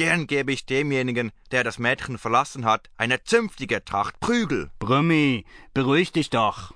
Gern gebe ich demjenigen, der das Mädchen verlassen hat, eine zünftige Tracht Prügel. Brümmi, beruhig dich doch.